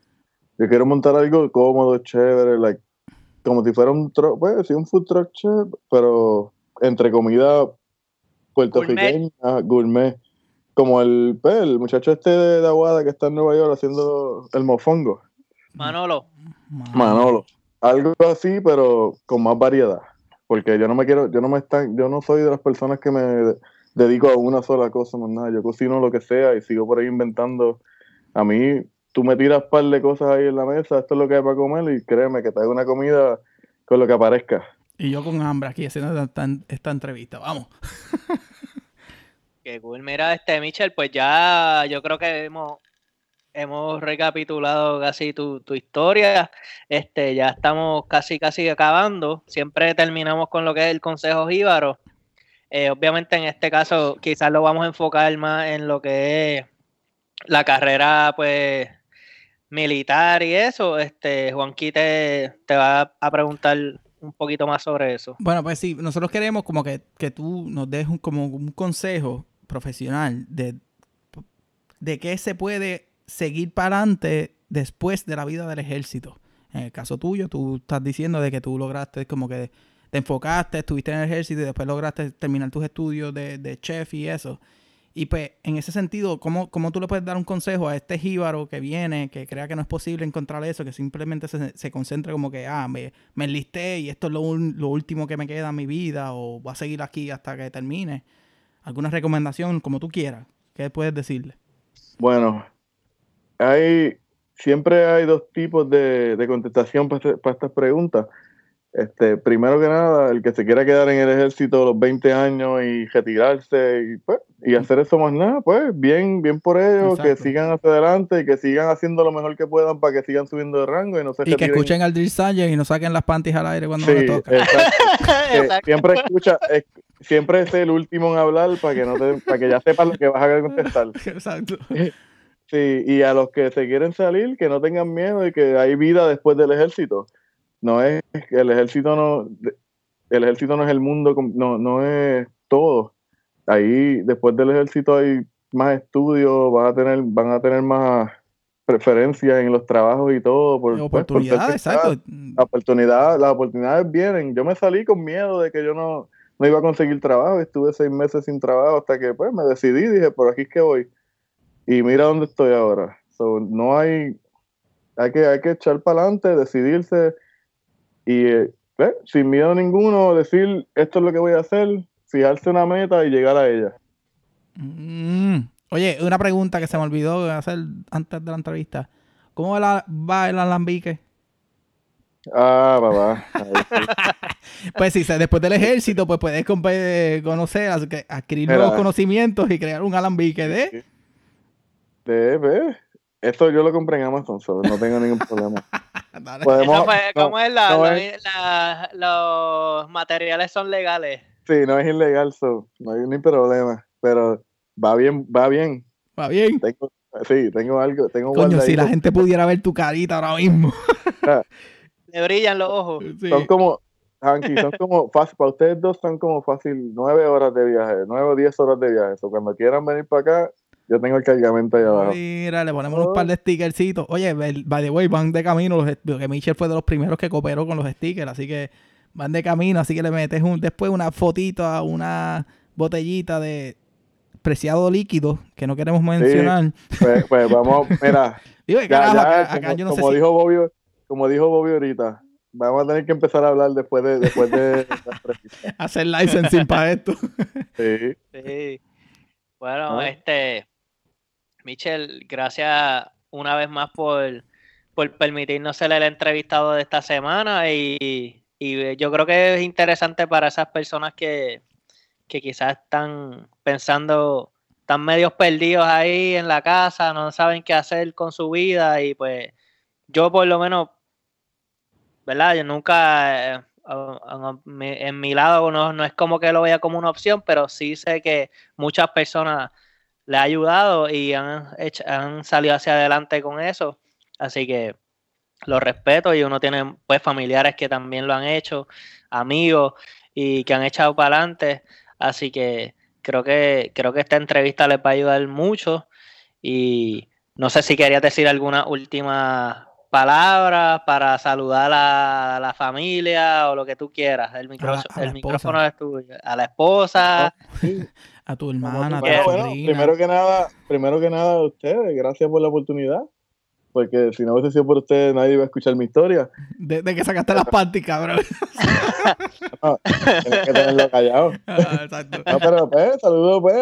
yo quiero montar algo cómodo, chévere, like, como si fuera un truck, pues sí, un food truck chévere, pero entre comida puertorriqueña, gourmet como el, pues, el muchacho este de, Aguada que está en Nueva York haciendo el mofongo.
Manolo.
Manolo. Algo así, pero con más variedad. Porque yo no me quiero, yo no me están, yo no soy de las personas que me dedico a una sola cosa, más nada. Yo cocino lo que sea y sigo por ahí inventando. A mí, tú me tiras un par de cosas ahí en la mesa, esto es lo que hay para comer y créeme que te hago una comida con lo que aparezca.
Y yo con hambre aquí haciendo esta, esta entrevista, vamos.
Qué cool. Mira, este, Michel, pues ya yo creo que hemos, hemos recapitulado casi tu, historia. Este, ya estamos casi, casi acabando. Siempre terminamos con lo que es el Consejo Jíbaro. Eh, obviamente en este caso quizás lo vamos a enfocar más en lo que es la carrera, pues, militar y eso. Este, Juanqui te, va a preguntar un poquito más sobre eso.
Bueno, pues sí, nosotros queremos como que, que tú nos des como un consejo profesional de, de qué se puede seguir para adelante después de la vida del ejército. En el caso tuyo, tú estás diciendo de que tú lograste como que te enfocaste, estuviste en el ejército y después lograste terminar tus estudios de, chef y eso. Y pues, en ese sentido, ¿cómo, ¿cómo, tú le puedes dar un consejo a este jíbaro que viene, que crea que no es posible encontrar eso, que simplemente se, se concentra como que, ah, me, me enlisté y esto es lo, lo, último que me queda en mi vida, o voy a seguir aquí hasta que termine? Alguna recomendación, como tú quieras. ¿Qué puedes decirle?
Bueno, hay siempre hay dos tipos de, contestación para, estas preguntas. Este, primero que nada, el que se quiera quedar en el ejército a los 20 años y retirarse y, pues, y hacer eso más nada, pues bien, bien por ellos, que sigan hacia adelante y que sigan haciendo lo mejor que puedan para que sigan subiendo de rango y no se
Y que escuchen al Drill Sánchez y no saquen las panties al aire cuando les toca.
siempre escucha, siempre es el último en hablar para que no para que ya sepas lo que vas a contestar.
Exacto.
Sí, y a los que se quieren salir, que no tengan miedo de que hay vida después del ejército. No es el ejército no el ejército no es el mundo, no, no es todo. ahí después del ejército hay más estudios, van a tener, van a tener más preferencias en los trabajos y todo. Por, pues,
oportunidades, exacto.
La oportunidad, las oportunidades vienen. Yo me salí con miedo de que yo no, no iba a conseguir trabajo. Estuve seis meses sin trabajo hasta que pues me decidí, dije, por aquí es que voy. Y mira dónde estoy ahora. no hay, hay que, hay que echar para adelante, decidirse y eh, sin miedo ninguno, decir esto es lo que voy a hacer, fijarse una meta y llegar a ella.
Mm. Oye, una pregunta que se me olvidó hacer antes de la entrevista. ¿Cómo va, el alambique?
Ah, papá.
pues sí, después del ejército, pues puedes conocer, adquirir nuevos conocimientos y crear un alambique de...
De, de, esto yo lo compré en Amazon, no tengo ningún problema.
¿Cómo es la, los materiales son legales?
Sí, no es ilegal, so, no hay ni problema. Pero va bien, va bien.
Va bien.
sí, tengo algo, tengo
Coño, si la gente pudiera ver tu carita ahora mismo.
Ah. Le brillan los ojos.
Son como, Hanky, son como fácil, para ustedes dos son como fácil nueve horas de viaje, nueve o diez horas de viaje. So, cuando quieran venir para acá, yo tengo el cargamento ahí abajo.
Mira, le ponemos un par de stickercitos. Oye, by the way, van de camino. Los, que Michelle fue de los primeros que cooperó con los stickers, así que van de camino. Así que le metes un, después una fotito a una botellita de preciado líquido que no queremos mencionar.
pues, pues, vamos, mira. Digo, como, dijo Bobby, como dijo Bobby ahorita, vamos a tener que empezar a hablar después de, después de
hacer licensing para esto.
sí.
Sí. Bueno, ah. este Michelle, gracias una vez más por, por permitirnos ser el entrevistado de esta semana y, yo creo que es interesante para esas personas que, quizás están pensando, están medios perdidos ahí en la casa, no saben qué hacer con su vida y pues yo por lo menos, ¿verdad? Yo nunca, eh, en mi lado no, no es como que lo vea como una opción, pero sí sé que muchas personas le ha ayudado y han, han salido hacia adelante con eso. Así que lo respeto y uno tiene pues familiares que también lo han hecho, amigos y que han echado para adelante. Así que creo que creo que esta entrevista les va a ayudar mucho y no sé si querías decir alguna última palabra para saludar a la familia o lo que tú quieras. El, el micrófono es tuyo. A la esposa.
a tu hermana, a tu
bueno, primero que nada, primero que nada a ustedes, gracias por la oportunidad. Porque si no hubiese sido por ustedes, nadie iba a escuchar mi historia.
De, que sacaste las panty, cabrón.
no, tienes que tenerlo callado. Ah, exacto. No, pero pues, saludos pues,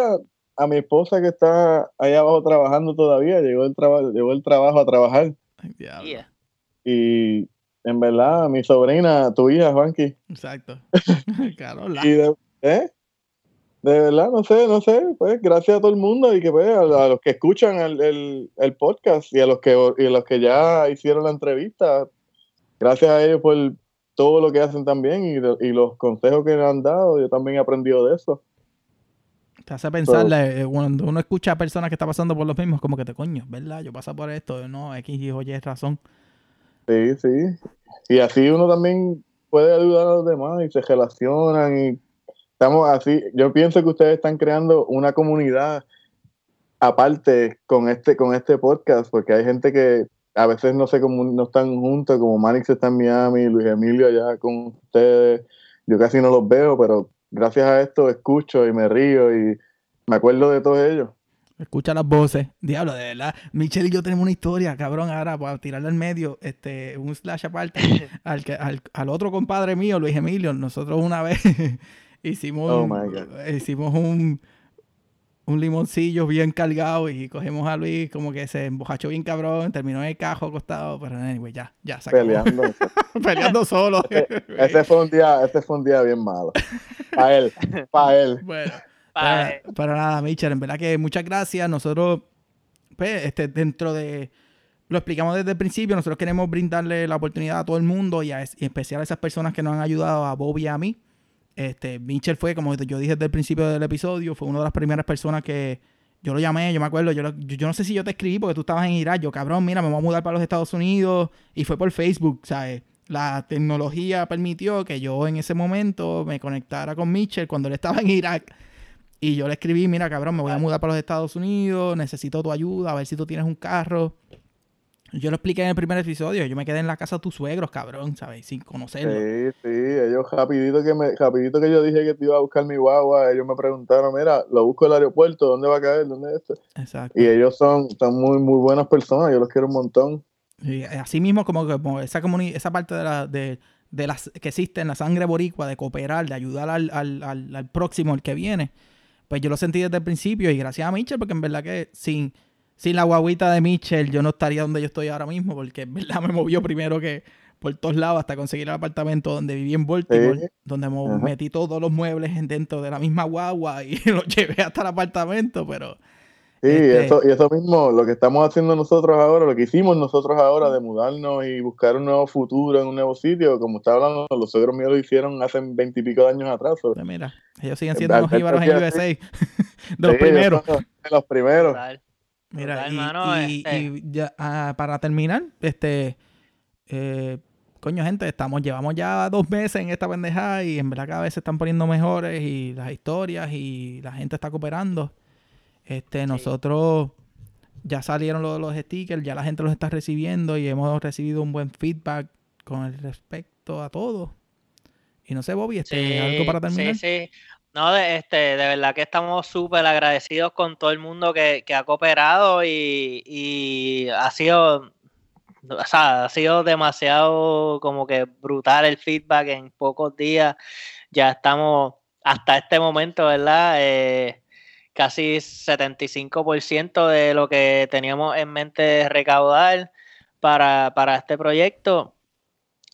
a, mi esposa que está ahí abajo trabajando todavía. Llegó el, trabajo llegó el trabajo a trabajar. Y en verdad, mi sobrina, tu hija, Juanqui.
Exacto. Carola.
y ¿eh? de verdad, no sé, no sé, pues gracias a todo el mundo y que pues, a, los que escuchan el, podcast y a los que y a los que ya hicieron la entrevista, gracias a ellos por todo lo que hacen también y, y los consejos que me han dado, yo también he aprendido de eso.
Te hace pensar, eh, cuando uno escucha a personas que están pasando por los mismos, como que te coño, ¿verdad? Yo paso por esto, no, X y Y es razón.
Sí, sí. Y así uno también puede ayudar a los demás y se relacionan y estamos así, yo pienso que ustedes están creando una comunidad aparte con este, con este podcast, porque hay gente que a veces no sé cómo no están juntos, como Manix está en Miami, Luis Emilio allá con ustedes, yo casi no los veo, pero gracias a esto escucho y me río y me acuerdo de todos ellos.
Escucha las voces. Diablo, de verdad. Michelle y yo tenemos una historia, cabrón, ahora para tirarle al medio, este, un slash aparte. al, que, al, al otro compadre mío, Luis Emilio, nosotros una vez hicimos, oh hicimos un, un limoncillo bien cargado y cogimos a Luis como que se embojachó bien cabrón, terminó en el cajo acostado, pero anyway, ya, ya
sacó. Peleando.
Peleando solo.
Ese, fue un día, este fue un día bien malo. Para él, para él.
Bueno, para, para, nada, Mitchell, en verdad que muchas gracias. Nosotros, pues, este, dentro de lo explicamos desde el principio, nosotros queremos brindarle la oportunidad a todo el mundo y, a, y en especial a esas personas que nos han ayudado, a Bobby y a mí, este, Mitchell fue, como yo dije desde el principio del episodio, fue una de las primeras personas que yo lo llamé, yo me acuerdo, yo, yo, no sé si yo te escribí porque tú estabas en Irak, yo cabrón, mira, me voy a mudar para los Estados Unidos y fue por Facebook, ¿sabes? La tecnología permitió que yo en ese momento me conectara con Mitchell cuando él estaba en Irak Y yo le escribí, mira, cabrón, me voy a mudar para los Estados Unidos, necesito tu ayuda, a ver si tú tienes un carro. Yo lo expliqué en el primer episodio, yo me quedé en la casa de tus suegros, cabrón, ¿sabes? Sin conocerlo.
Sí, sí, ellos rapidito que, me, rapidito que yo dije que te iba a buscar mi guagua, ellos me preguntaron, mira, lo busco el aeropuerto, ¿dónde va a caer? ¿Dónde es esto? Exacto. Y ellos son, son muy, muy buenas personas, yo los quiero un montón.
Y así mismo como, como esa, esa parte de, la, de, de las que existe en la sangre boricua, de cooperar, de ayudar al, al, al, próximo, el que viene, pues yo lo sentí desde el principio y gracias a Mitchell, porque en verdad que sin, sin la guaguita de Mitchell yo no estaría donde yo estoy ahora mismo, porque en verdad me movió primero que por todos lados hasta conseguir el apartamento donde viví en Baltimore, donde metí todos los muebles dentro de la misma guagua y los llevé hasta el apartamento, pero
Sí, este eso, y eso mismo, lo que estamos haciendo nosotros ahora, lo que hicimos nosotros ahora de mudarnos y buscar un nuevo futuro en un nuevo sitio, como está hablando, los suegros míos lo hicieron hace veintipico de años atrás.
Pues mira, ellos siguen siendo los íbaros en USA, de los primeros. De
los primeros.
Mira, y, este ya, ah, para terminar, este, eh, coño gente, estamos, llevamos ya dos meses en esta pendejada y en verdad cada vez se están poniendo mejores y las historias y la gente está cooperando. Este, nosotros ya salieron los, los stickers, ya la gente los está recibiendo y hemos recibido un buen feedback con el respecto a todo. Y no sé, Bobby, este, algo para terminar.
Sí, sí. No, de, este, de verdad que estamos súper agradecidos con todo el mundo que, ha cooperado y, y, ha sido, o sea, ha sido demasiado como que brutal el feedback en pocos días. Ya estamos hasta este momento, ¿verdad? Eh, casi 75% de lo que teníamos en mente recaudar para, este proyecto.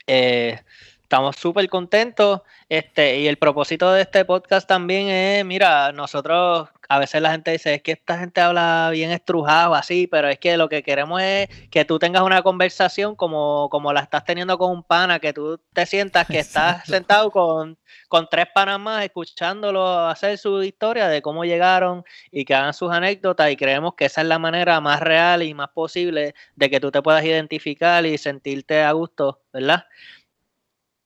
Eh, estamos súper contentos. Este, y el propósito de este podcast también es, mira, nosotros, a veces la gente dice, es que esta gente habla bien estrujado, así, pero es que lo que queremos es que tú tengas una conversación como, como la estás teniendo con un pana, que tú te sientas que estás sentado con, con tres panas más, escuchándolo hacer su historia de cómo llegaron y que hagan sus anécdotas, y creemos que esa es la manera más real y más posible de que tú te puedas identificar y sentirte a gusto, ¿verdad?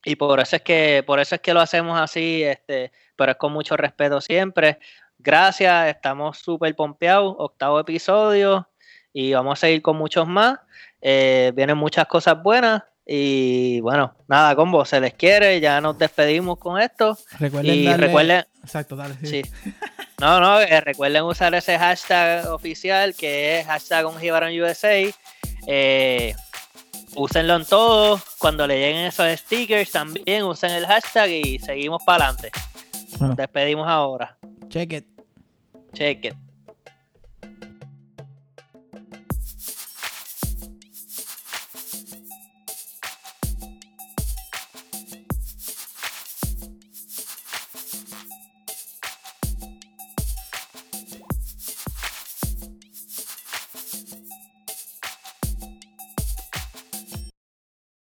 Y por eso es que, por eso es que lo hacemos así, este, pero es con mucho respeto siempre. Gracias, estamos súper pompeados, octavo episodio, y vamos a seguir con muchos más. Eh, vienen muchas cosas buenas. Y bueno, nada, combo, se les quiere, ya nos despedimos con esto.
Recuerden
y recuerden.
Exacto, dale.
Sí. No, no, eh, recuerden usar ese hashtag oficial que es hashtag USA. Eh, úsenlo en todo. Cuando le lleguen esos stickers, también usen el hashtag y seguimos para adelante. Despedimos ahora.
Check it.
Check it.